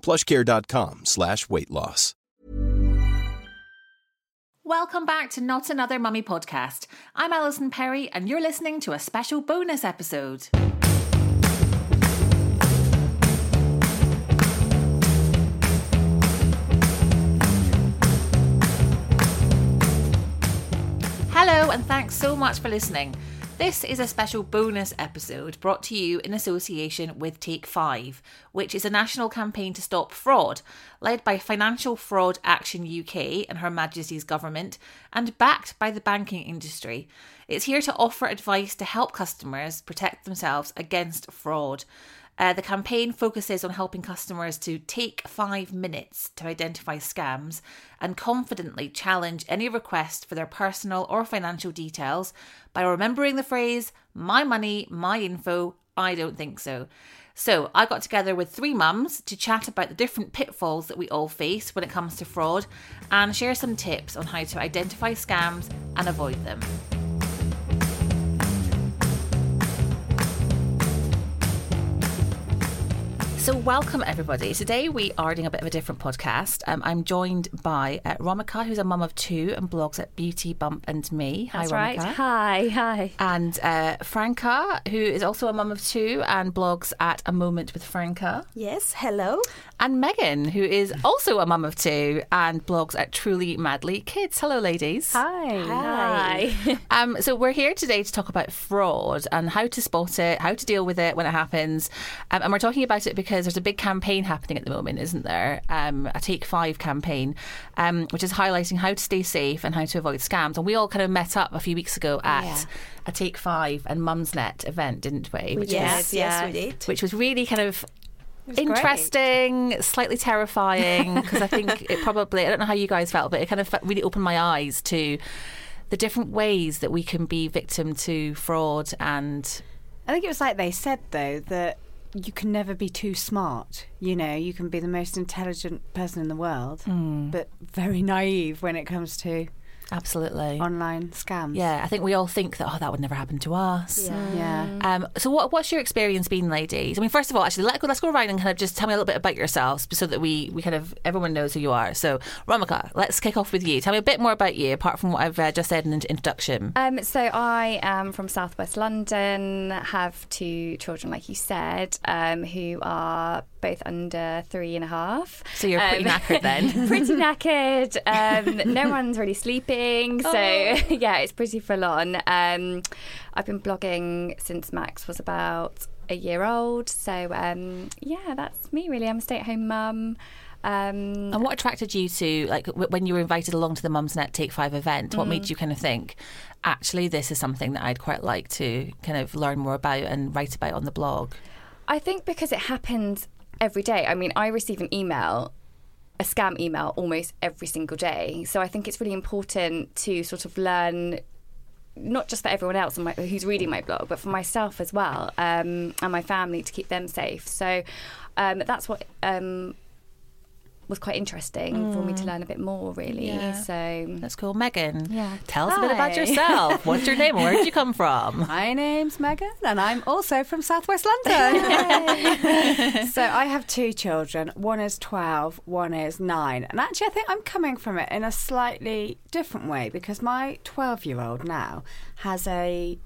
plushcare.com slash weight loss. Welcome back to Not Another Mummy podcast. I'm Alison Perry, and you're listening to a special bonus episode. Hello, and thanks so much for listening. This is a special bonus episode brought to you in association with Take Five, which is a national campaign to stop fraud, led by Financial Fraud Action UK and Her Majesty's government, and backed by the banking industry. It's here to offer advice to help customers protect themselves against fraud. Uh, the campaign focuses on helping customers to take five minutes to identify scams and confidently challenge any request for their personal or financial details by remembering the phrase, my money, my info, I don't think so. So, I got together with three mums to chat about the different pitfalls that we all face when it comes to fraud and share some tips on how to identify scams and avoid them. So, welcome everybody. Today we are doing a bit of a different podcast. Um, I'm joined by uh, Romika, who's a mum of two and blogs at Beauty Bump and Me. That's hi, right. Hi, hi. And uh, Franca, who is also a mum of two and blogs at A Moment with Franca. Yes, hello. And Megan, who is also a mum of two and blogs at Truly Madly Kids. Hello, ladies. Hi. Hi. Um, so we're here today to talk about fraud and how to spot it, how to deal with it when it happens, um, and we're talking about it because there's a big campaign happening at the moment, isn't there? Um, a Take Five campaign, um, which is highlighting how to stay safe and how to avoid scams. And we all kind of met up a few weeks ago at Yeah. a Take Five and Mumsnet event, didn't we? Which yes, is- yes, we did. which was really kind of great. interesting, slightly terrifying because I think it probably I don't know how you guys felt, but it kind of really opened my eyes to the different ways that we can be victim to fraud and I think it was like they said though that you can never be too smart. You know, you can be the most intelligent person in the world, Hmm. but very naive when it comes to absolutely. online scams. yeah, I think we all think that oh that would never happen to us. Yeah. Um, so what, what's your experience been, ladies? I mean, first of all, actually, let go, let's go around and kind of just tell me a little bit about yourselves so that we, we kind of everyone knows who you are. So, Romika, let's kick off with you. Tell me a bit more about you, apart from what I've uh, just said in the introduction. Um, so I am from Southwest London. Have two children, like you said, um, who are both under three and a half. So you're pretty Um, knackered then. pretty knackered. Um, no one's really sleeping, so yeah, it's pretty full on. Um, I've been blogging since Max was about a year old, so um, yeah, that's me really. I'm a stay-at-home mum. Um, And what attracted you to like w- when you were invited along to the Mumsnet Take Five event? What made you kind of think, actually, this is something that I'd quite like to kind of learn more about and write about on the blog? I think because it happens every day. I mean, I receive an email, a scam email, almost every single day. So I think it's really important to sort of learn. Not just for everyone else who's reading my blog, but for myself as well, um, and my family to keep them safe. So um, that's what um, was quite interesting for me to mm. learn a bit more, really. Yeah. So That's cool, Megan. Yeah. tell us a bit about yourself. What's your name? Where did you come from? My name's Megan, and I'm also from Southwest London. so I have two children. One is 12, one is 9. And actually, I think I'm coming from it in a slightly different way because my 12 year old now has a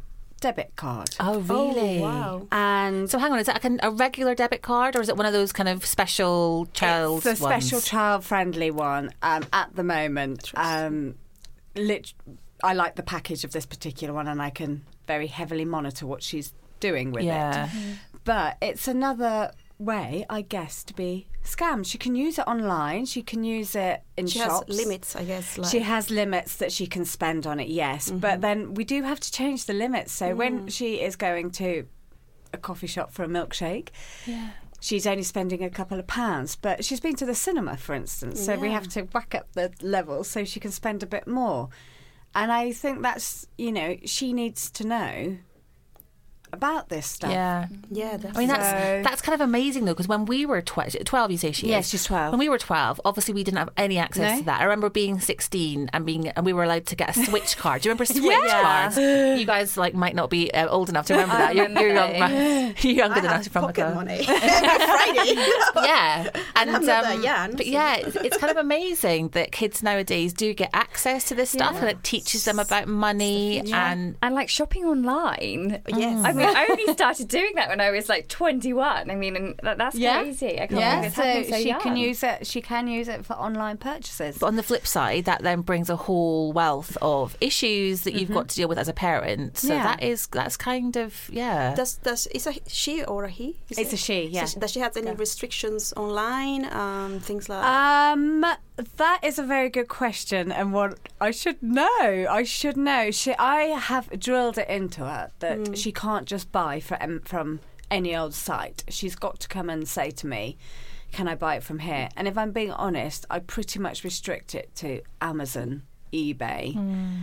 debit card. Oh, really? wow. And So hang on, is that like a, a regular debit card or is it one of those kind of special child it's a special child-friendly one um, at the moment. Um, lit- I like the package of this particular one, and I can very heavily monitor what she's doing with Yeah. it. But it's another way, I guess, to be scammed. She can use it online. She can use it in She shops. has limits, I guess. Like, She has limits that she can spend on it, yes. But mm-hmm. then we do have to change the limits. So when mm. she is going to a coffee shop for a milkshake, she's only spending a couple of pounds. But she's been to the cinema, for instance. So we have to whack up the levels so she can spend a bit more. And I think that's, you know, she needs to know about this stuff. Yeah. yeah, I mean that's So- that's kind of amazing though because when we were tw- twelve, you say she Yes, is. she's 12. When we were twelve, obviously we didn't have any access No. to that. I remember being sixteen and being and we were allowed to get a Switch card. Do you remember Switch Yeah. cards? You guys like might not be uh, old enough to remember that. You're, you're young, you're younger I than us from pocket Africa. money Friday. yeah, and I'm not that young, but yeah, it's, it's kind of amazing that kids nowadays do get access to this stuff, and it teaches them about money and And like shopping online. Yes. I mean, I only started doing that when I was like 21. I mean, and that, that's Yeah. crazy. I can't Yeah, believe it's so, so she young. can use it. She can use it for online purchases. But on the flip side, that then brings a whole wealth of issues that you've got to deal with as a parent. So Mm-hmm. Yeah. that is that's kind of yeah. Does does is a she or a he? Is It's it? a she, yeah. So does she have any restrictions online? Um, things like. Um, that is a very good question, and what I should know. I should know. She, I have drilled it into her that hmm. she can't just buy from from any old site. She's got to come and say to me, "Can I buy it from here?" And if I'm being honest, I pretty much restrict it to Amazon, eBay, hmm.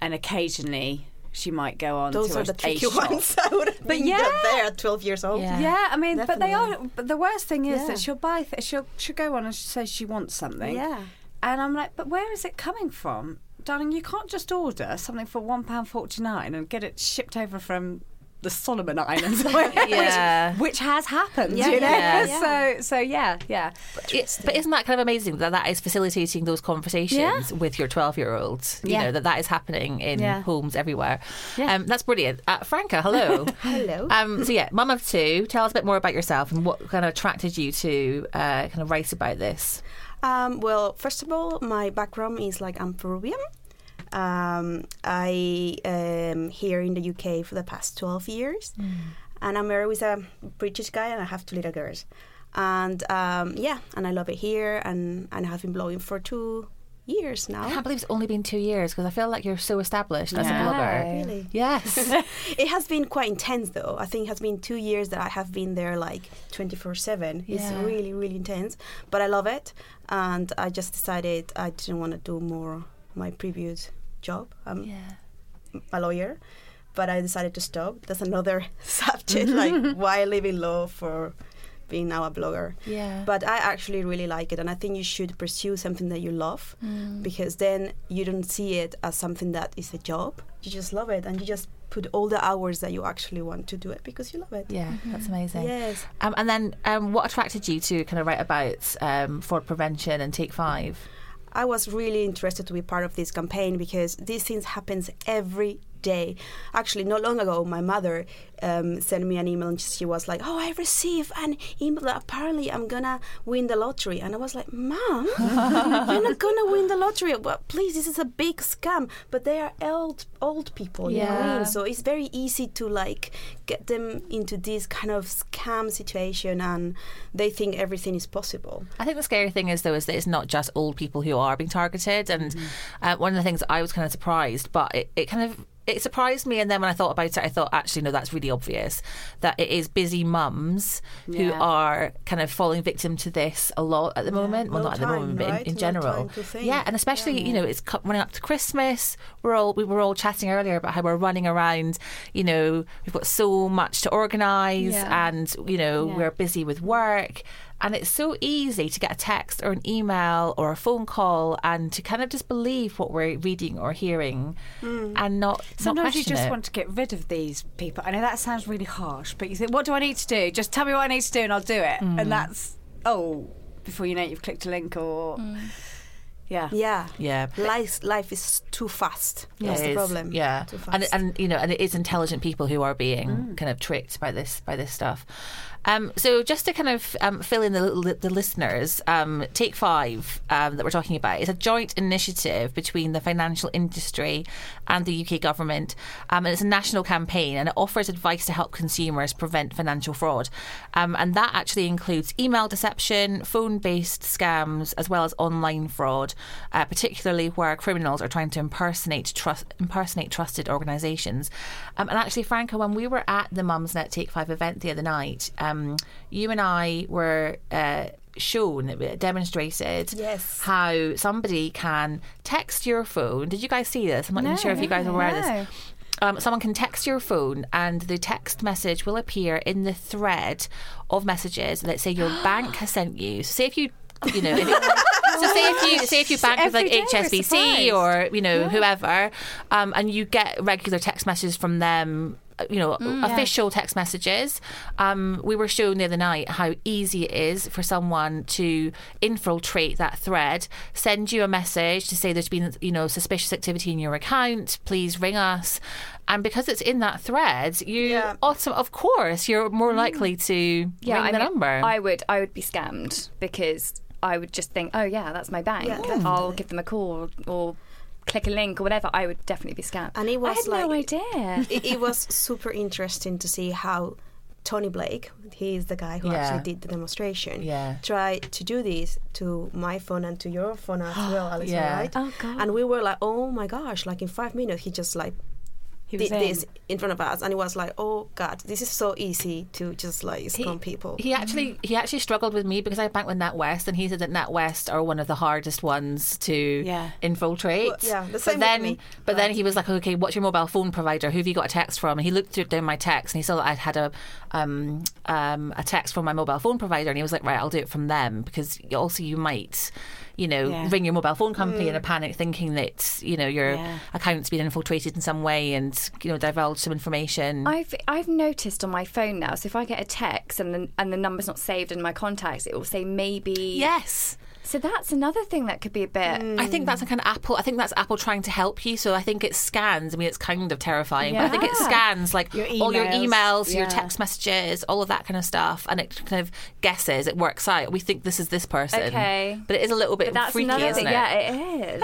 and occasionally she might go on. those to are a, the a tricky shop. ones. I would have been yeah. there at 12 years old. Yeah. Yeah, I mean, but they are. But the worst thing is Yeah. that she'll buy. Th- she'll she'll go on and she says she wants something. Yeah. And I'm like, but where is it coming from, darling? You can't just order something for one pound forty nine and get it shipped over from the Solomon Islands, Yeah. which, which has happened. Yeah, you know. yeah, yeah. So so yeah, yeah. It- but isn't that kind of amazing that that is facilitating those conversations with your twelve-year-olds? You Yeah. know, that that is happening in Yeah. homes everywhere. Yeah. Um, that's brilliant. Uh, Franca, hello. Hello. Um, so, yeah, mum of two. Tell us a bit more about yourself and what kind of attracted you to uh, kind of write about this. Um, well, first of all, my background is like I'm Peruvian. Um, I am here in the UK for the past 12 years, and I'm married with a British guy, and I have two little girls. And um, yeah, and I love it here, and, and I have been blogging for two years now. I can't believe it's only been two years because I feel like you're so established as a blogger. Really? Yes. it has been quite intense though. I think it has been two years that I have been there like 24 7. It's really, really intense. But I love it. And I just decided I didn't want to do more my previous job. I'm yeah. a lawyer. But I decided to stop. That's another subject, like why live in law for being now a blogger. Yeah. But I actually really like it, and I think you should pursue something that you love Mm. because then you don't see it as something that is a job. You just love it, and you just put all the hours that you actually want to do it because you love it. Yeah, that's amazing. Yes. Um, and then, um, what attracted you to kind of write about um, fraud prevention and Take Five? I was really interested to be part of this campaign because these things happens every day. Actually, not long ago, my mother um, sent me an email and she was like, "Oh, I received an email that apparently I'm gonna win the lottery." And I was like, "Mom, you're not gonna win the lottery. Well, please, this is a big scam." But they are old old people, you know what I Yeah. mean? So it's very easy to like get them into this kind of scam situation, and they think everything is possible. I think the scary thing is, though, is that it's not just old people who are being targeted. And uh, one of the things I was kind of surprised, but it, it kind of it surprised me. And then when I thought about it, I thought, actually, no, that's really obvious that it is busy mums who are kind of falling victim to this a lot at the moment. well, no not at the moment, but in, in general. time to think. Yeah, and especially you know, it's running up to Christmas. We're all we were all chatting earlier about how we're running around. You know, we've got so much to organise, Yeah. and you know, Yeah. we're busy with work. And it's so easy to get a text or an email or a phone call and to kind of just believe what we're reading or hearing hmm. and not Sometimes not you just it. want to get rid of these people. I know that sounds really harsh, but you think, what do I need to do? Just tell me what I need to do and I'll do it. Mm. And hmm. that's, oh, before you know it, you've clicked a link or. Hmm. Yeah. Yeah. Yeah. Life, life is too fast. Yeah, That's the is. problem. Yeah, Too and fast. and you know, and it is intelligent people who are being kind of tricked by this by this stuff. Um, so just to kind of um, fill in the, the listeners, um, Take Five um, that we're talking about is a joint initiative between the financial industry and the UK government, um, and it's a national campaign, and it offers advice to help consumers prevent financial fraud, um, and that actually includes email deception, phone-based scams, as well as online fraud, uh, particularly where criminals are trying to impersonate trust impersonate trusted organisations. And actually, Franca, when we were at the Mumsnet Take Five event the other night, um, you and I were. Uh, shown demonstrated Yes. how somebody can text your phone did you guys see this i'm not even No, sure if you guys are no, aware of this um, someone can text your phone and the text message will appear in the thread of messages Let's say your bank has sent you. So say if you you know, so say if you say if you bank with like Every day we're HSBC or you know whoever, um, and you get regular text messages from them, you know, official text messages. Um, we were shown the other night how easy it is for someone to infiltrate that thread, send you a message to say there's been you know suspicious activity in your account. Please ring us. And because it's in that thread, you Yeah. awesome, of course, you're more likely to Yeah, ring I the mean, number. I would I would be scammed because I would just think, oh yeah, that's my bank. Yeah, I'll give them a call or, or click a link or whatever. I would definitely be scammed. And it was I was had no idea. it, it was super interesting to see how Tony Blake, he is the guy who Yeah. actually did the demonstration, Yeah. tried to do this to my phone and to your phone as well, Alison, Yeah. right? Oh, God. And we were like, oh my gosh, like in five minutes, he just like He was did in. this in front of us, and it was like, oh god, this is so easy to just like scam people. He actually he actually struggled with me because I banked with NatWest, and he said that NatWest are one of the hardest ones to Yeah. infiltrate. Well, yeah, the but same with then, me, But then he was like, "Okay, what's your mobile phone provider? Who have you got a text from?" And he looked through down my text, and he saw that I had a um, um, a text from my mobile phone provider, and he was like, "Right, I'll do it from them because also you might." You know, Yeah. ring your mobile phone company in a panic, thinking that you know your Yeah. account's been infiltrated in some way, and you know divulge some information. I've I've noticed on my phone now. So if I get a text and the, and the number's not saved in my contacts, it will say maybe. yes, So that's another thing that could be a bit. I think that's a kind of Apple. I think that's Apple trying to help you. So I think it scans. I mean, it's kind of terrifying, but I think it scans like Your all your emails, emails, your text messages, all of that kind of stuff, and it kind of guesses. It works out. We think this is this person, Okay. but it is a little bit But that's freaky, another isn't thing. it? Yeah, it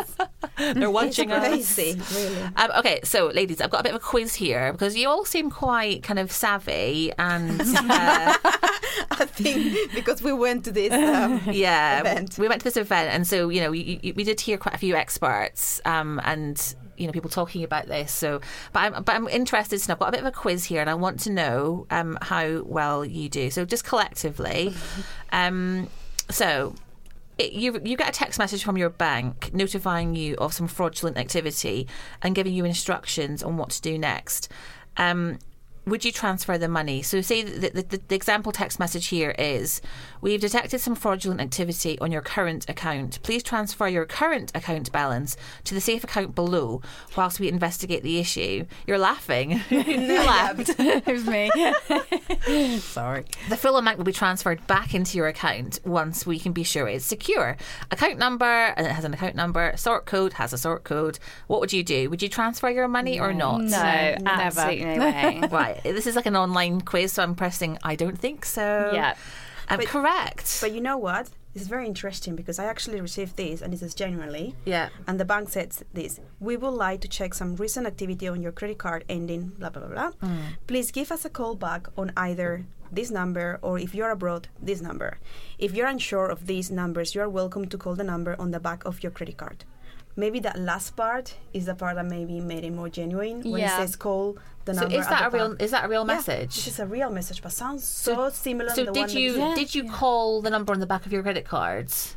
is. They're watching us. Crazy, really. Um, okay, so ladies, I've got a bit of a quiz here because you all seem quite kind of savvy and uh, I think because we went to this. Um, yeah, event. we went to this event, and so you know, we, we did hear quite a few experts, um, and you know, people talking about this. So, but I'm but I'm interested know. I've got a bit of a quiz here, and I want to know um, how well you do. So, just collectively, um, so. It, you you get a text message from your bank notifying you of some fraudulent activity and giving you instructions on what to do next. Um, would you transfer the money? So, say the, the, the example text message here is We've detected some fraudulent activity on your current account. Please transfer your current account balance to the safe account below whilst we investigate the issue. You're laughing. you laughed. it was me. Sorry. The full amount will be transferred back into your account once we can be sure it's secure. Account number, and it has an account number. Sort code has a sort code. What would you do? Would you transfer your money or not? No, never. absolutely no way. Right. This is like an online quiz, so I'm pressing I don't think so. Yeah. I'm But- correct. But you know what? It's very interesting because I actually received this and it says genuinely. Yeah. And the bank says this We would like to check some recent activity on your credit card ending blah, blah, blah, blah. Mm. Please give us a call back on either this number or if you're abroad, this number. If you're unsure of these numbers, you are welcome to call the number on the back of your credit card. Maybe that last part is the part that maybe made it more genuine when Yeah. it says call the So number. is that a real back. is that a real Yeah, message? This is a real message, but sounds so, similar. So to the did one that you you- did you call the number on the back of your credit cards?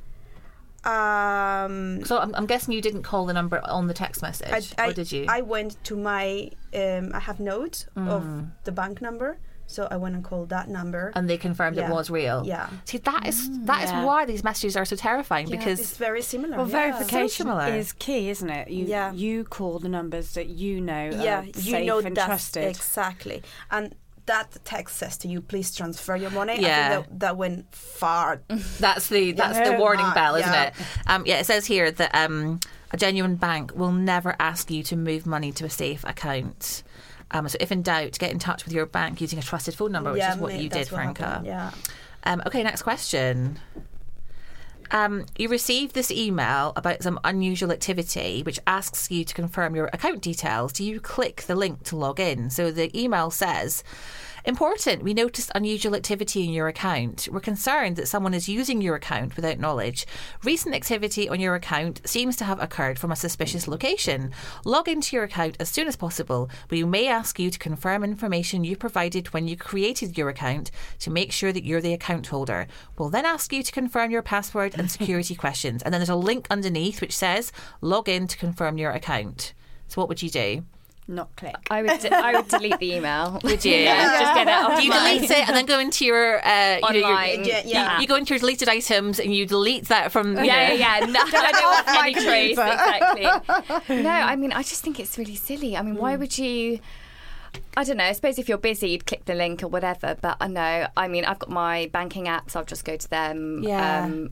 Um, So I'm, I'm guessing you didn't call the number on the text message, I, or did you? I went to my. Um, I have notes of Mm. the bank number, so I went and called that number. and they confirmed it was real. Yeah. See, that is that is yeah. why these messages are so terrifying Yeah, because it's very similar. Well, yeah. verification similar. is key, isn't it? You Yeah. you call the numbers that you know Yeah, are you safe know and that's trusted. exactly, and that text says to you, please transfer your money, I Yeah. think that, that went far. That's the that's the warning bell, isn't yeah. it? Um, yeah, it says here that um, a genuine bank will never ask you to move money to a safe account. Um, so, if in doubt, get in touch with your bank using a trusted phone number, which yeah, is what mate, you did, what Franca. happened, Yeah. Um, okay, next question. Um, you received this email about some unusual activity which asks you to confirm your account details. Do you click the link to log in? So the email says, Important, we noticed unusual activity in your account. We're concerned that someone is using your account without knowledge. Recent activity on your account seems to have occurred from a suspicious location. Log into your account as soon as possible. We may ask you to confirm information you provided when you created your account to make sure that you're the account holder. We'll then ask you to confirm your password and security questions. And then there's a link underneath which says log in to confirm your account. So what would you do? Not click. I would, de- I would delete the email. Would you? Just get it off Do you my- delete it and then go into your uh, you know, your- Online. Yeah, yeah. You, you go into your deleted items and you delete that from you Yeah, know. yeah, yeah. No, I don't want my any trace. Exactly. No, I mean, I just think it's really silly. I mean, why would you? I don't know. I suppose if you're busy, you'd click the link or whatever. But I know. I mean, I've got my banking apps. I'll just go to them. Yeah. Um,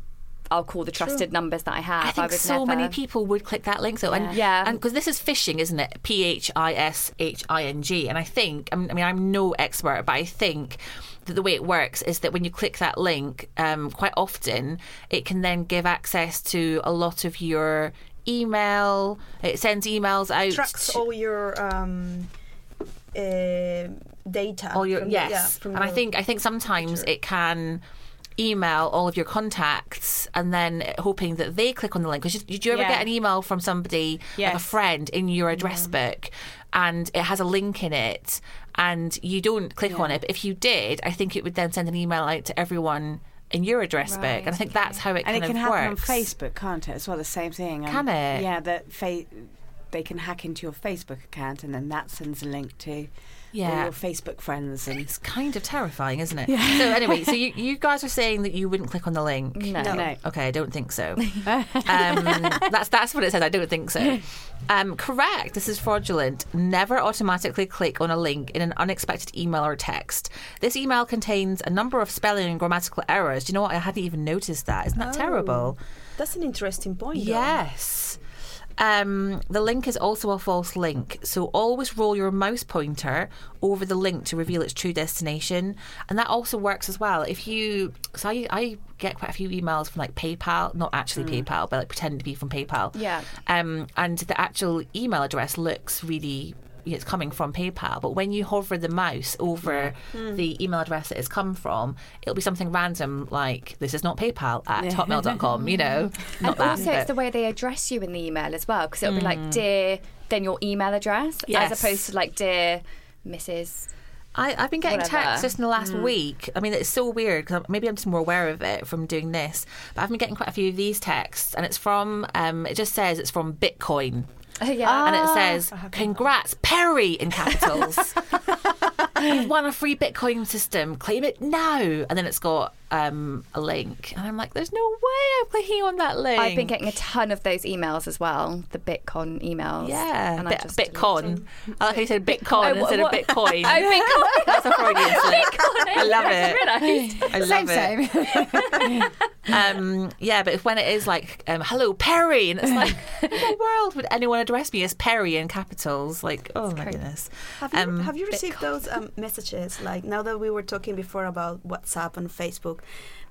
I'll call the trusted numbers that I have. I think would so many people would click that link though, and Yeah. and because this is phishing, isn't it? P H I S H I N G, and I think I mean, I mean I'm no expert, but I think that the way it works is that when you click that link, um, quite often it can then give access to a lot of your email. It sends emails out. Tracks to- all your um, uh, data. all your from- yes yeah, from and i think i think sometimes it can email all of your contacts and then hoping that they click on the link because did you ever Yeah. get an email from somebody like a friend in your address book and it has a link in it and you don't click on it but if you did i think it would then send an email out to everyone in your address book and i think that's how it and kind it can of happen works on Facebook, can't it? As well, the same thing. Um, Can it? Yeah, that fa- they can hack into your Facebook account, and then that sends a link to Yeah. your Facebook friends. And it's kind of terrifying isn't it Yeah. so anyway so you, you guys are saying that you wouldn't click on the link No. no, Okay, I don't think so. um, that's that's what it says. I don't think so. Um, correct. This is fraudulent. Never automatically click on a link in an unexpected email or text. This email contains a number of spelling and grammatical errors. Do you know what? I hadn't even noticed that. Isn't that terrible? That's an interesting point. though. Um, the link is also a false link, so always roll your mouse pointer over the link to reveal its true destination, and that also works as well. If you, so I, I get quite a few emails from like PayPal, not actually PayPal, but like pretend to be from PayPal. Yeah. Um, and the actual email address looks really. It's coming from PayPal, but when you hover the mouse over hmm. the email address that it's come from, it'll be something random like "This is not PayPal at hotmail.com." You know, not And that. also, but- it's the way they address you in the email as well, because it'll be like hmm. dear, then your email address, Yes. as opposed to like dear Mrs. I, I've been getting Whatever. texts just in the last hmm. week. I mean, it's so weird because maybe I'm just more aware of it from doing this. But I've been getting quite a few of these texts, and it's from. Um, it just says it's from Bitcoin, yeah. and it says "Congrats, Perry" in capitals. You've won a free Bitcoin system. Claim it now. And then it's got um, a link, and I'm like, "There's no way I'm clicking on that link." I've been getting a ton of those emails as well, the Bitcoin emails. Yeah, and I just. Bitcoin. I like how you said Bitcoin Oh, instead what- of Bitcoin. Oh, Bitcoin. That's a Freudian slip. I love it. I love same, it. same. Um, yeah, but when it is like, um, hello, Perry, and it's like, in the world would anyone address me as Perry in capitals? Like, oh my goodness. Have you, Um, have you received those um, messages? Like now that we were talking before about WhatsApp and Facebook,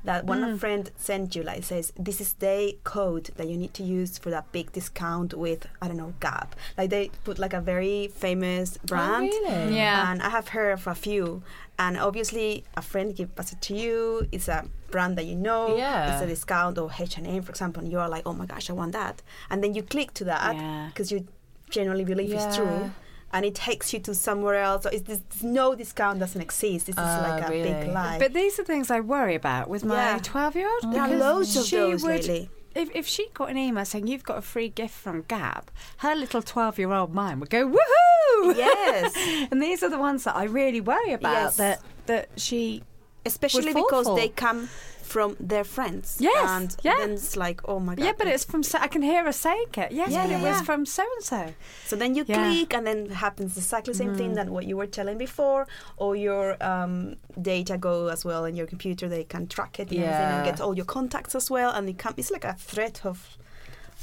that one Mm. friend sent you like says this is the code that you need to use for that big discount with I don't know Gap. Like they put like a very famous brand. Oh, really? Yeah. And I have heard of a few. And obviously, a friend give pass it to you. It's a brand that you know. Yeah. It's a discount or H and M, for example. And you're like, oh my gosh, I want that. And then you click to that Yeah. because you genuinely believe it's true and it takes you to somewhere else. So it's this, no discount doesn't exist. This is Ah, like a really? big lie. But these are things I worry about with my 12 year old. There are loads of those lately. If, if she got an email saying you've got a free gift from Gap, her little 12 year old mind would go, woohoo! Yes. and these are the ones that I really worry about Yes. that, that she. Especially fall because for. they come from their friends. Yes, and yeah. then it's like, oh my god. Yeah, but it's from. So- I can hear her saying it. Yes, Yeah, but it was yeah. from so and so. So then you Yeah. Mm. click, and then it happens exactly the same thing that what you were telling before, or your um, data go as well in your computer. They can track it and everything, and Yeah. get all your contacts as well, and it can, it's like a threat of.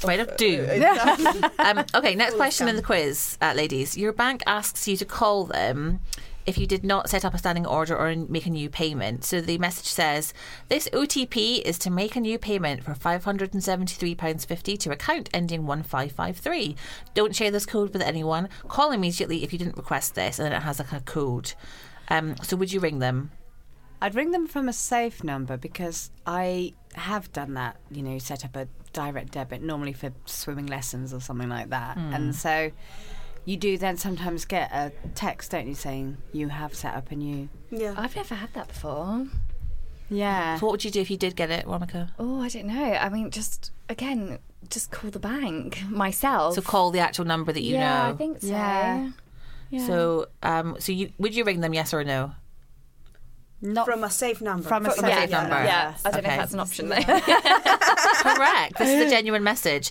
Right of doom. um, okay, next question in the quiz, uh, ladies. Your bank asks you to call them if you did not set up a standing order or make a new payment. So the message says, This OTP is to make a new payment for £573.50 to account ending 1553. Don't share this code with anyone. Call immediately if you didn't request this. And then it has like a code. Um, so would you ring them? I'd ring them from a safe number because I have done that. You know, set up a direct debit normally for swimming lessons or something like that, and so you do then sometimes get a text, don't you, saying you have set up a new. Yeah. I've never had that before. Yeah. So what would you do if you did get it, Romika? Oh, I don't know. I mean, just again, just call the bank myself. So call the actual number that you know. yeah, know. I think so. Yeah. Yeah. So, um, so you would you ring them? Yes or no? Not from a safe number. From a From a safe safe number. yeah, I don't know Okay. if that's an option though. Correct. This is a genuine message.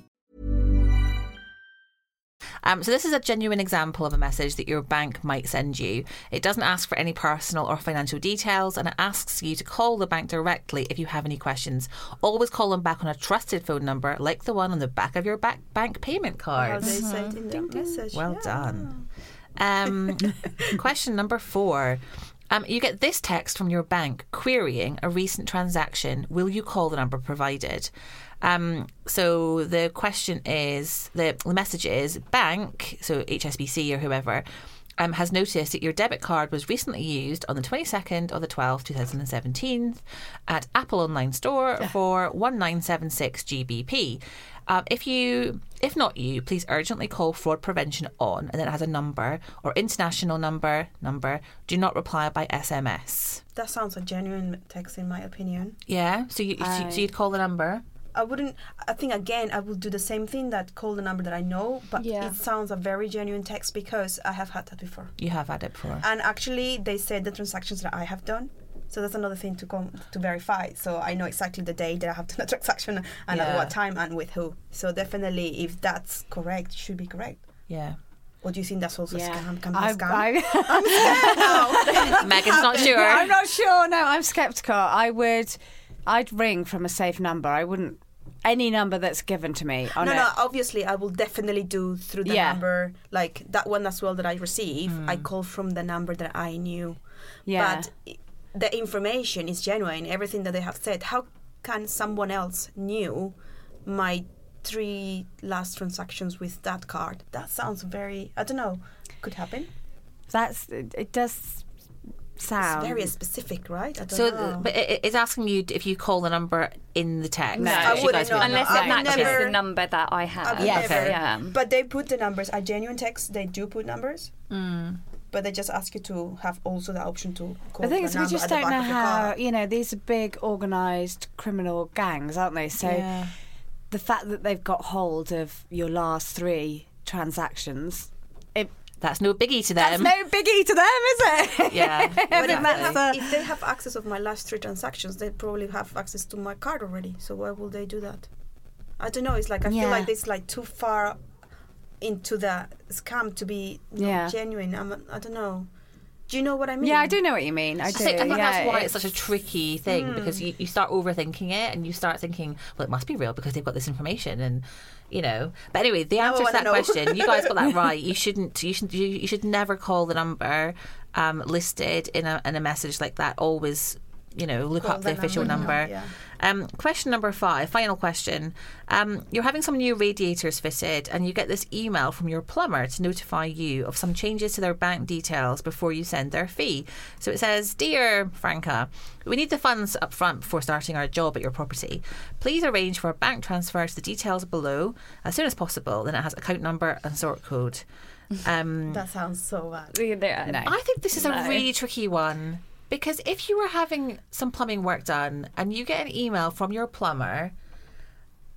Um, so this is a genuine example of a message that your bank might send you. It doesn't ask for any personal or financial details, and it asks you to call the bank directly if you have any questions. Always call them back on a trusted phone number, like the one on the back of your back bank payment How card. they say it in the message. Well yeah. done. Um, question number four. Um, you get this text from your bank querying a recent transaction. Will you call the number provided? Um, so the question is the, the message is bank, so HSBC or whoever, um, has noticed that your debit card was recently used on the 22nd or the 12th, 2017 at Apple Online Store for 1976 GBP. Um, if you, if not you, please urgently call fraud prevention on, and then it has a number or international number. Number. Do not reply by SMS. That sounds a genuine text, in my opinion. Yeah. So you, so, so you'd call the number. I wouldn't. I think again, I would do the same thing that call the number that I know, but Yeah. it sounds a very genuine text because I have had that before. You have had it before. And actually, they said the transactions that I have done. So that's another thing to come to verify. So I know exactly the day that I have done a transaction and at what time and with who. So definitely, if that's correct, should be correct. Yeah. Or do you think that's also a scam? Can be a I, scam? I, Megan's not sure. I'm not sure. No, I'm skeptical. I would, I'd ring from a safe number. I wouldn't any number that's given to me no, it. no. Obviously, I will definitely do through the Yeah. number, like that one as well that I receive. I mm. call from the number that I knew. Yeah. But the information is genuine. Everything that they have said. How can someone else knew my three last transactions with that card? That sounds very. I don't know. Could happen. That's it does sound It's very specific, right? I don't So, know. but it's asking you if you call the number in the text. No. I wouldn't know. Unless I it matches never- the number that I have. I Yes. never. Yeah. But they put the numbers. Are genuine texts. They do put numbers. Hmm. But they just ask you to have also the option to call. The thing for a we just don't know how. card. You know, these are big organised criminal gangs, aren't they? So Yeah. the fact that they've got hold of your last three transactions, it, That's no biggie to them. that's them. no biggie to them, is it? Yeah. But if, think they, if they have access of my last three transactions, they probably have access to my card already. So why will they do that? I don't know. It's like I Yeah. feel like it's like too far into the scam to be not Yeah. genuine. I'm, I don't know. Do you know what I mean? Yeah, I do know what you mean. I I think, I think yeah, that's why it's such a tricky thing because you, you start overthinking it and you start thinking, well, it must be real because they've got this information and you know. But anyway, the answer to wanna that know. question, you guys got that right. You shouldn't. You should. You, you should never call the number um, listed in a in a message like that. Always. You know, look Call up the, the official number, number. yeah. Um, question number five, final question. Um, you're having some new radiators fitted, and you get this email from your plumber to notify you of some changes to their bank details before you send their fee. So it says, Dear Franca, we need the funds up front before starting our job at your property. Please arrange for a bank transfer to the details below as soon as possible. Then it has account number and sort code. Um, That sounds so bad. No. I think this is a really tricky one because if you were having some plumbing work done and you get an email from your plumber,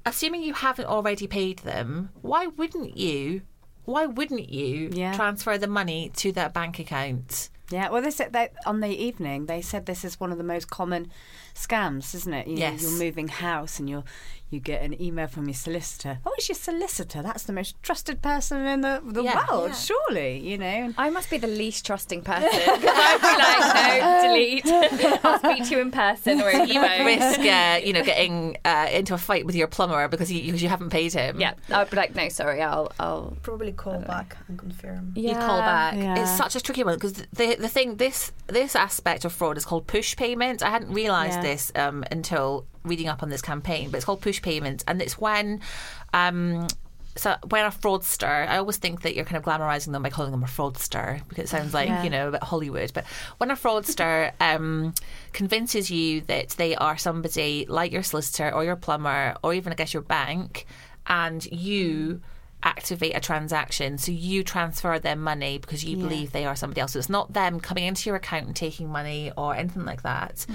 assuming you haven't already paid them, why wouldn't you? Why wouldn't you Yeah. transfer the money to their bank account? Yeah, well, they said that on the evening. They said this is one of the most common scams, isn't it? You Yes. know, you're moving house and you're you get an email from your solicitor. Oh, it's your solicitor. That's the most trusted person in the, the Yeah. world, Yeah. surely. You know. I must be the least trusting person. 'cause I'd be like, no, delete. I'll speak to you in person or over You risk, uh, you know, getting uh, into a fight with your plumber because you, because you haven't paid him. Yeah, I'd be like, no, sorry, I'll, I'll. Probably call back and confirm. you call back. Yeah. It's such a tricky one because the the thing this this aspect of fraud is called push payment. I hadn't realised Yeah. this um, until reading up on this campaign, but it's called push payment, and it's when. Um, so when a fraudster, I always think that you're kind of glamorizing them by calling them a fraudster because it sounds like Yeah. you know a bit Hollywood. But when a fraudster um, convinces you that they are somebody like your solicitor or your plumber or even I guess your bank, and you activate a transaction, so you transfer them money because you believe they are somebody else. So it's not them coming into your account and taking money or anything like that.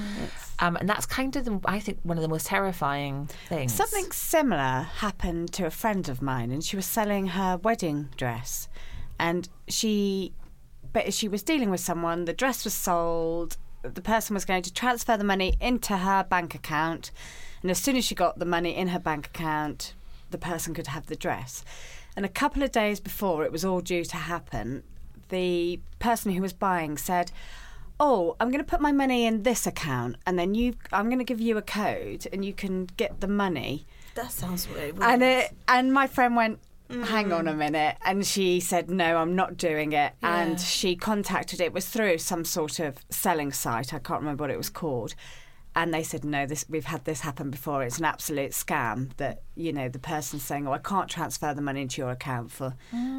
Um, and that's kind of, the, I think, one of the most terrifying things. Something similar happened to a friend of mine, and she was selling her wedding dress, and she, but she was dealing with someone. The dress was sold. The person was going to transfer the money into her bank account, and as soon as she got the money in her bank account, the person could have the dress. And a couple of days before it was all due to happen, the person who was buying said, "Oh, I'm going to put my money in this account, and then you, I'm going to give you a code, and you can get the money." That sounds weird. And it, and my friend went, mm-hmm. "Hang on a minute," and she said, "No, I'm not doing it." And she contacted. It was through some sort of selling site. I can't remember what it was called. And they said, "No, this we've had this happen before. It's an absolute scam. That you know the person's saying, "Oh, I can't transfer the money into your account for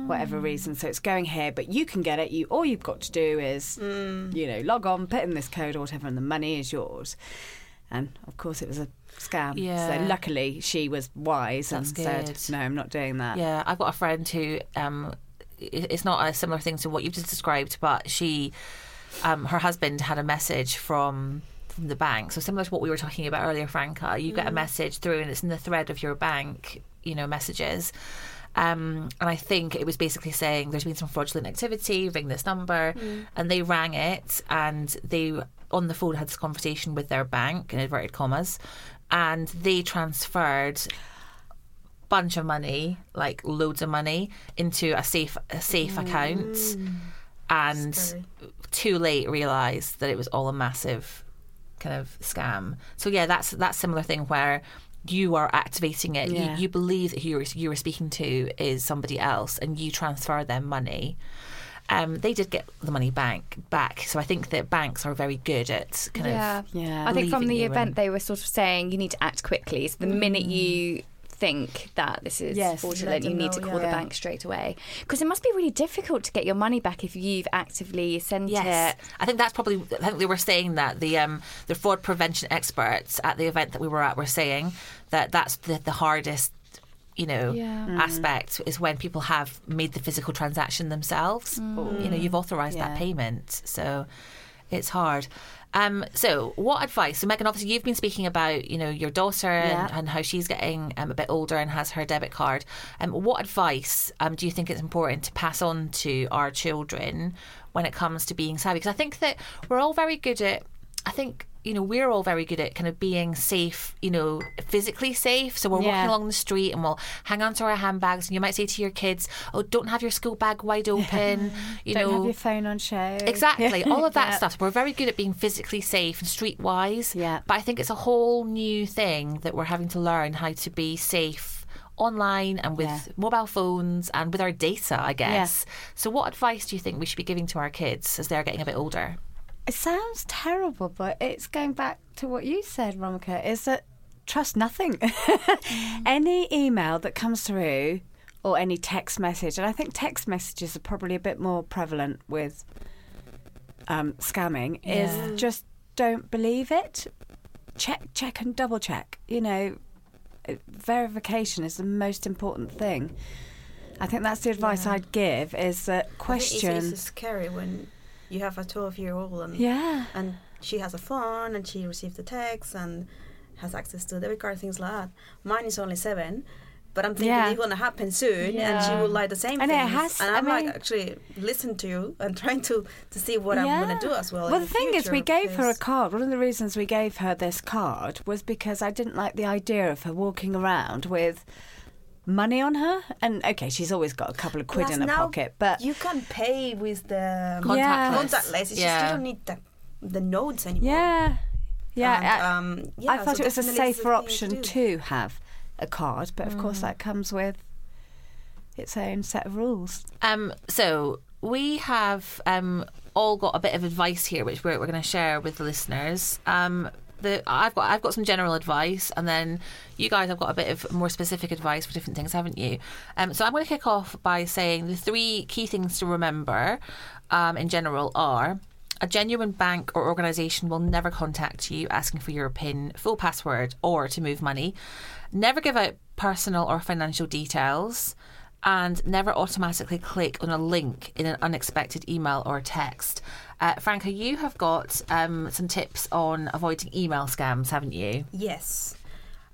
whatever reason, so it's going here, but you can get it. You all you've got to do is, you know, log on, put in this code or whatever, and the money is yours." And of course, it was a scam. Yeah. So luckily, she was wise That's and said, "No, I'm not doing that." Yeah, I've got a friend who um, it's not a similar thing to what you've just described, but she, um, her husband had a message from from the bank. So similar to what we were talking about earlier, Franca. You get a mm. message through, and it's in the thread of your bank, you know, messages. Um, and I think it was basically saying there's been some fraudulent activity, ring this number. Mm. And they rang it and they, on the phone, had this conversation with their bank, in inverted commas, and they transferred bunch of money, like loads of money, into a safe a safe account, mm. and Scary. too late realised that it was all a massive kind of scam. So yeah, that's that similar thing where you are activating it. Yeah. You, you believe that who you're, you were speaking to is somebody else, and you transfer them money. Um, they did get the money back back, so I think that banks are very good at kind Yeah. of Yeah. I think from the event and- they were sort of saying you need to act quickly. So the minute you think that this is Yes, fraudulent, you them need to call yeah. the bank straight away. Because it must be really difficult to get your money back if you've actively sent Yes, it. I think that's probably. I think they were saying that the um, the fraud prevention experts at the event that we were at were saying that that's the, the hardest, you know, Yeah. aspect is when people have made the physical transaction themselves. You know, you've authorised that payment, so it's hard. Um, so, what advice? So, Megan, obviously, you've been speaking about you know your daughter and, Yeah. and how she's getting um, a bit older and has her debit card. Um, what advice um, do you think it's important to pass on to our children when it comes to being savvy? Because I think that we're all very good at. I think you know, we're all very good at kind of being safe, you know, physically safe. So we're Yeah. walking along the street and we'll hang on to our handbags. And you might say to your kids, "Oh, don't have your school bag wide open." You Don't know, have your phone on show. Exactly, all of that Yeah. stuff. We're very good at being physically safe and streetwise. Yeah. But I think it's a whole new thing that we're having to learn how to be safe online and with Yeah. mobile phones and with our data, I guess. So, what advice do you think we should be giving to our kids as they're getting a bit older? It sounds terrible, but it's going back to what you said, Romika, is that trust nothing. any email that comes through or any text message, and I think text messages are probably a bit more prevalent with um, scamming, is just don't believe it. Check, check, and double check. You know, verification is the most important thing. I think that's the advice I'd give: is that question. It's, it's scary when you have a 12 year old and yeah. and she has a phone and she received the text and has access to debit card things like that. Mine is only seven, but I'm thinking Yeah. it's gonna happen soon, and she will like the same And it things. has- and I I'm mean- like actually listen to you and trying to to see what I'm gonna do as well. Well, the thing is, we gave her a card. One of the reasons we gave her this card was because I didn't like the idea of her walking around with money on her. And okay, she's always got a couple of quid Plus in her pocket, but you can pay with the Contactless. Yeah. contactless. It's just Yeah. you don't need the the nodes anymore. yeah, yeah. And, I, um, yeah, I thought so it was a definitely it's the safer thing to option to have a card, but of Mm. course that comes with its own set of rules. Um, so we have um, all got a bit of advice here, which we're, we're going to share with the listeners. Um, the I've got I've got some general advice, and then you guys have got a bit of more specific advice for different things, haven't you? Um, so I'm going to kick off by saying the three key things to remember um, in general are. A genuine bank or organisation will never contact you asking for your PIN, full password, or to move money. Never give out personal or financial details and never automatically click on a link in an unexpected email or text. Uh, Franca, you have got um, some tips on avoiding email scams, haven't you? Yes.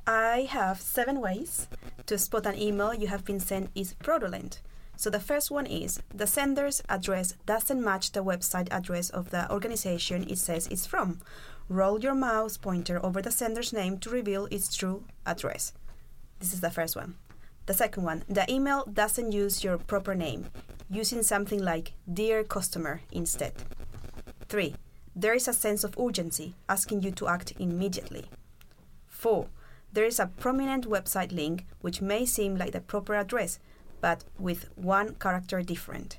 I have seven ways to spot an email you have been sent is fraudulent. So the first one is the sender's address doesn't match the website address of the organization it says it's from. Roll your mouse pointer over the sender's name to reveal its true address. This is the first one. The second one, the email doesn't use your proper name, using something like Dear Customer instead. 3. There is a sense of urgency, asking you to act immediately. 4. There is a prominent website link which may seem like the proper address, but with one character different.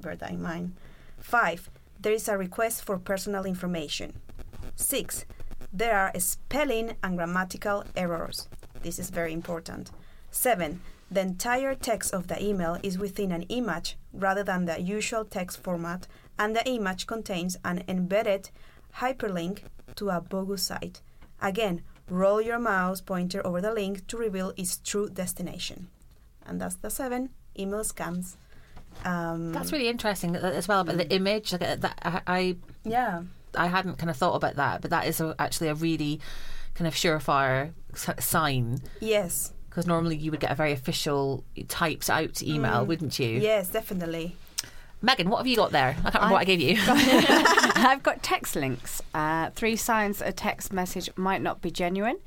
Bear that in mind. 5. There is a request for personal information. 6. There are spelling and grammatical errors. This is very important. 7. The entire text of the email is within an image rather than the usual text format, and the image contains an embedded hyperlink to a bogus site. Again, roll your mouse pointer over the link to reveal its true destination. And that's the seven email scams. Um, That's really interesting uh, as well But the image. Uh, that, I, I yeah. I hadn't kind of thought about that, but that is a, actually a really kind of surefire sign Yes. because normally you would get a very official typed out email, wouldn't you? Yes, definitely. Megan, what have you got there? I can't remember what I gave you. I've got text links. Uh, three signs a text message might not be genuine.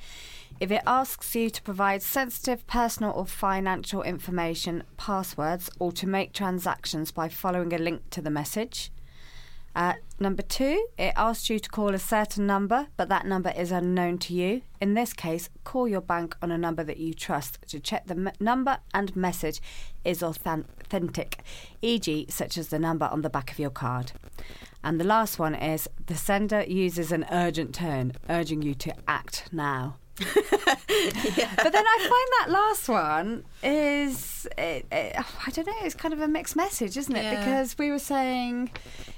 If it asks you to provide sensitive personal or financial information, passwords, or to make transactions by following a link to the message. Uh, number two, it asks you to call a certain number, but that number is unknown to you. In this case, call your bank on a number that you trust to check the m- number and message is authentic, e.g., such as the number on the back of your card. And the last one is the sender uses an urgent tone, urging you to act now. But then I find that last one is, it, it, I don't know, it's kind of a mixed message, isn't it? Yeah. Because we were saying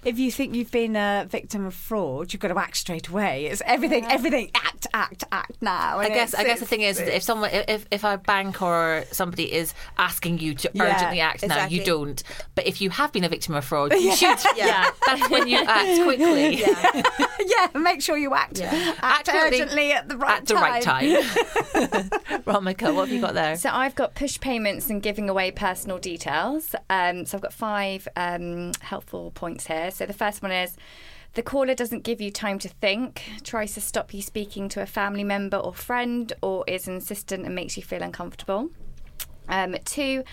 if you think you've been a victim of fraud, you've got to act straight away. It's everything, everything, act, act, act now. I guess I guess the thing is if someone if if a bank or somebody is asking you to Yeah, urgently act now, you don't. But if you have been a victim of fraud, you should. Yeah, that's when you act quickly. Yeah. yeah, make sure you act, act Act quickly urgently at the right At the right time. Romika, what have you got there? So I've got push payments and giving away personal details. Um, so I've got five um, helpful points here. So the first one is The caller doesn't give you time to think, tries to stop you speaking to a family member or friend, or is insistent and makes you feel uncomfortable. Um, two,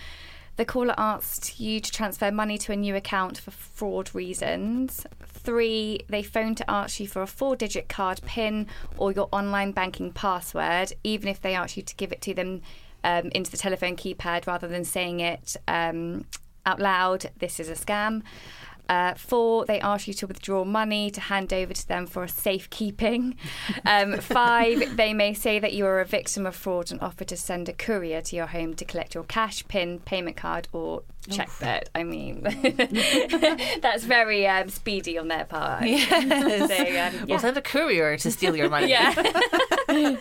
the caller asks you to transfer money to a new account for fraud reasons. Three, they phone to ask you for a four digit card PIN or your online banking password, even if they ask you to give it to them um, into the telephone keypad rather than saying it um, out loud. This is a scam. Uh, four, they ask you to withdraw money to hand over to them for safekeeping. Um, five, they may say that you are a victim of fraud and offer to send a courier to your home to collect your cash, PIN, payment card, or checkbook. I mean, that's very um, speedy on their part. Yes. So, um, We'll send a courier to steal your money. yeah.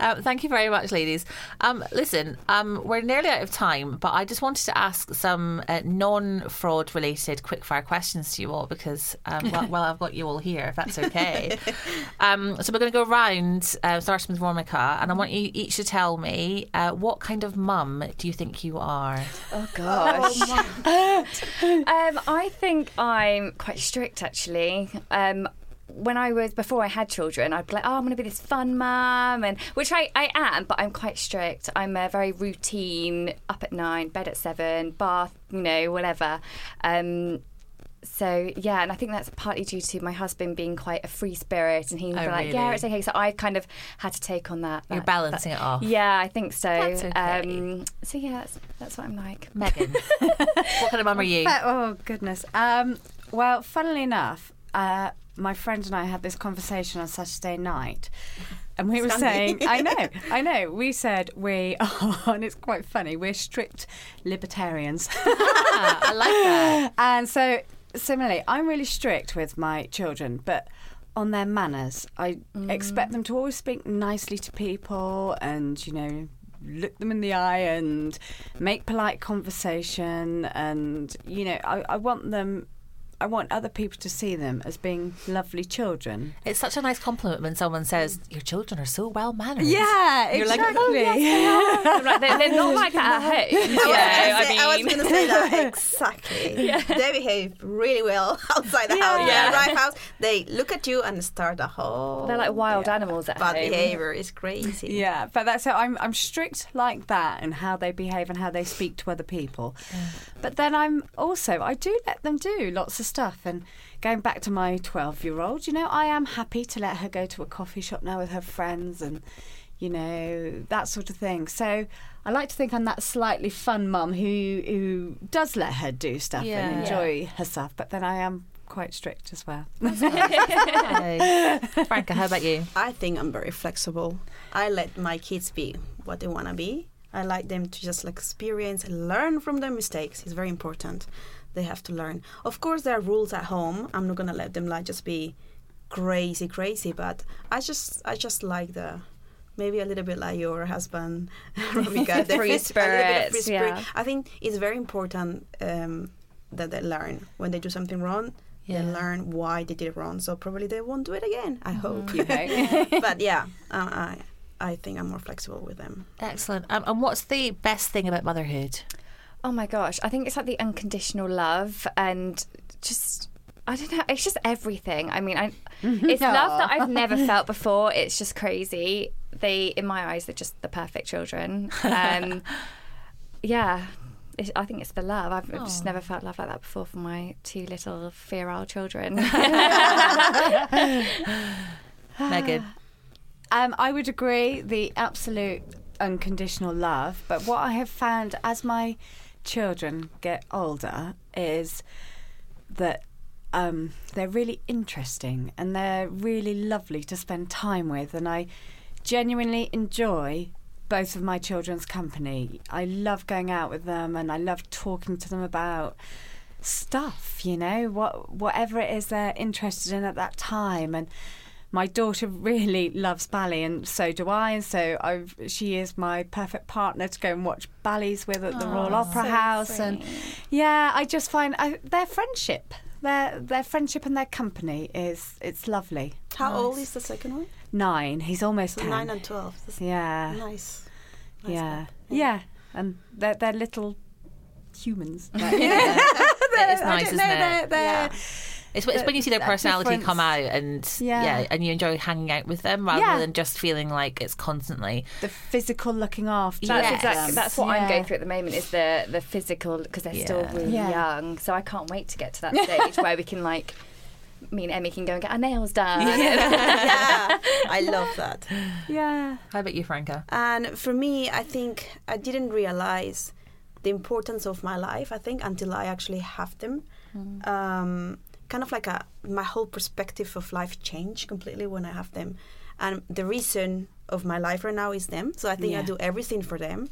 Um, thank you very much, ladies. Um, listen, um, we're nearly out of time, but I just wanted to ask some uh, non-fraud related quickfire questions to you all because, um, well, well, I've got you all here, if that's okay. um, so we're going to go round, uh, starting with Romika, and I want you each to tell me uh, what kind of mum do you think you are? Oh gosh. um, I think I'm quite strict actually. When I was before I had children, I'd be like, "Oh, I'm going to be this fun mum," and which I, I am, but I'm quite strict. I'm a very routine, up at nine, bed at seven, bath, you know, whatever. Um, so yeah, and I think that's partly due to my husband being quite a free spirit, and he'd Oh, be like, really? "Yeah, it's okay." So I kind of had to take on that. You're balancing that- it off. Yeah, I think so. That's okay. Um, so yeah, that's, that's what I'm like. Megan, what kind of mum are you? Oh goodness. Um, well, funnily enough, uh, my friend and I had this conversation on Saturday night, and we were saying, I know, I know. We said we are, and it's quite funny. We're strict libertarians. Ah, I like that. And so, similarly, I'm really strict with my children, but on their manners. I expect them to always speak nicely to people and, you know, look them in the eye and make polite conversation. And, you know, I, I want them. I want other people to see them as being lovely children. It's such a nice compliment when someone says your children are so well mannered. Yeah, You're like, exactly. Oh, I'm like, they're, they're not like that at home. Know, I was I going to say that exactly. They behave really well outside the house. Yeah. They arrive house, they look at you and start a whole. they're like wild animals at bad home. behavior is crazy. Yeah, but that's it. I'm I'm strict like that and how they behave and how they speak to other people. But then I'm also I do let them do lots of stuff and going back to my 12 year old, you know, I am happy to let her go to a coffee shop now with her friends and you know that sort of thing. So I like to think I'm that slightly fun mum who who does let her do stuff Yeah. and enjoy herself, but then I am quite strict as well. Hey. Franca, how about you? I think I'm very flexible. I let my kids be what they want to be. I like them to just like experience and learn from their mistakes. It's very important. They have to learn. Of course, there are rules at home. I'm not gonna let them like just be crazy, crazy. But I just, I just like the maybe a little bit like your husband, Rebecca, the Free fit- a little bit of free spirit. yeah. I think it's very important um, that they learn when they do something wrong. Yeah. They learn why they did it wrong, so probably they won't do it again. I hope. You hope. but yeah, uh, I I think I'm more flexible with them. Excellent. Um, and what's the best thing about motherhood? Oh my gosh, I think it's like the unconditional love and just I don't know, it's just everything. I mean, I it's love that I've never felt before. It's just crazy. They in my eyes they're just the perfect children. Um yeah. It, I think it's the love. I've just never felt love like that before for my two little feral children. Megan. Um, I would agree, the absolute unconditional love. But what I have found as my children get older is that um, they're really interesting and they're really lovely to spend time with. And I genuinely enjoy both of my children's company. I love going out with them and I love talking to them about stuff, you know, what whatever it is they're interested in at that time. And my daughter really loves ballet, and so do I. And so I've, she is my perfect partner to go and watch ballets with at the Royal Opera House. And yeah, I just find I, their friendship, their their friendship and their company is it's lovely. How old is the second one? Nine, he's almost So ten. nine and twelve. That's yeah, nice. Nice yeah, one. yeah, and they're they're little humans. It is nice, isn't it? They're, they're, It's, it's when you see their personality difference. come out and yeah. Yeah. and you enjoy hanging out with them rather Yeah. than just feeling like it's constantly the physical looking after. That's Yes. exactly that's what I'm going through at the moment is the the physical because they're still really Yeah. young. So I can't wait to get to that stage where we can like me and Emmy can go and get our nails done. yeah, I love that. Yeah. how about you Franca And for me, I think I didn't realize the importance of my life. I think until I actually have them, um, kind of like a my whole perspective of life changed completely when I have them. And the reason of my life right now is them. So I think I do everything for them.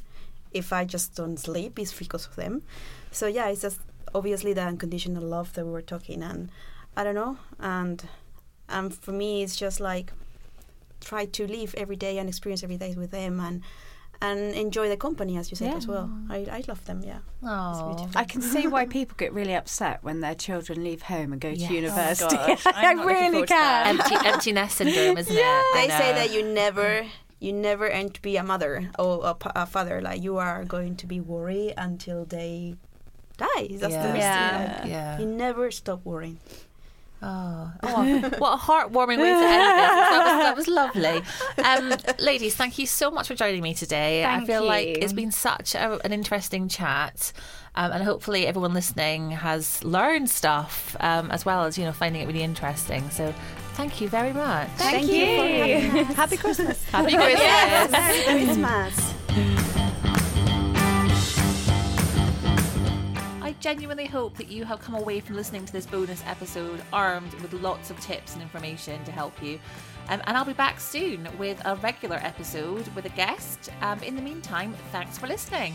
If I just don't sleep, it's because of them. So yeah, it's just obviously the unconditional love that we were talking, and I don't know, and and for me, it's just like try to live every day and experience every day with them and and enjoy the company as you said Yeah. as well I, I love them yeah oh I can see why people get really upset when their children leave home and go Yes. to Oh, university. gosh, I I'm not looking really forward to that. can. empty empty nest syndrome isn't it I they say that you never you never end to be a mother or a, a father like you are going to be worried until they die that's Yeah. the Yeah. yeah. Yeah. you never stop worrying Oh, oh, what a heartwarming way to end this. That was, that was lovely. Um, ladies, thank you so much for joining me today. Thank I Thank feel like it's been such a, an interesting chat. Um, and hopefully everyone listening has learned stuff um, as well as you know finding it really interesting. So thank you very much. Thank, you. Happy Christmas. Happy Christmas. Merry Christmas genuinely hope that you have come away from listening to this bonus episode armed with lots of tips and information to help you. Um, and I'll be back soon with a regular episode with a guest. Um, in the meantime, thanks for listening.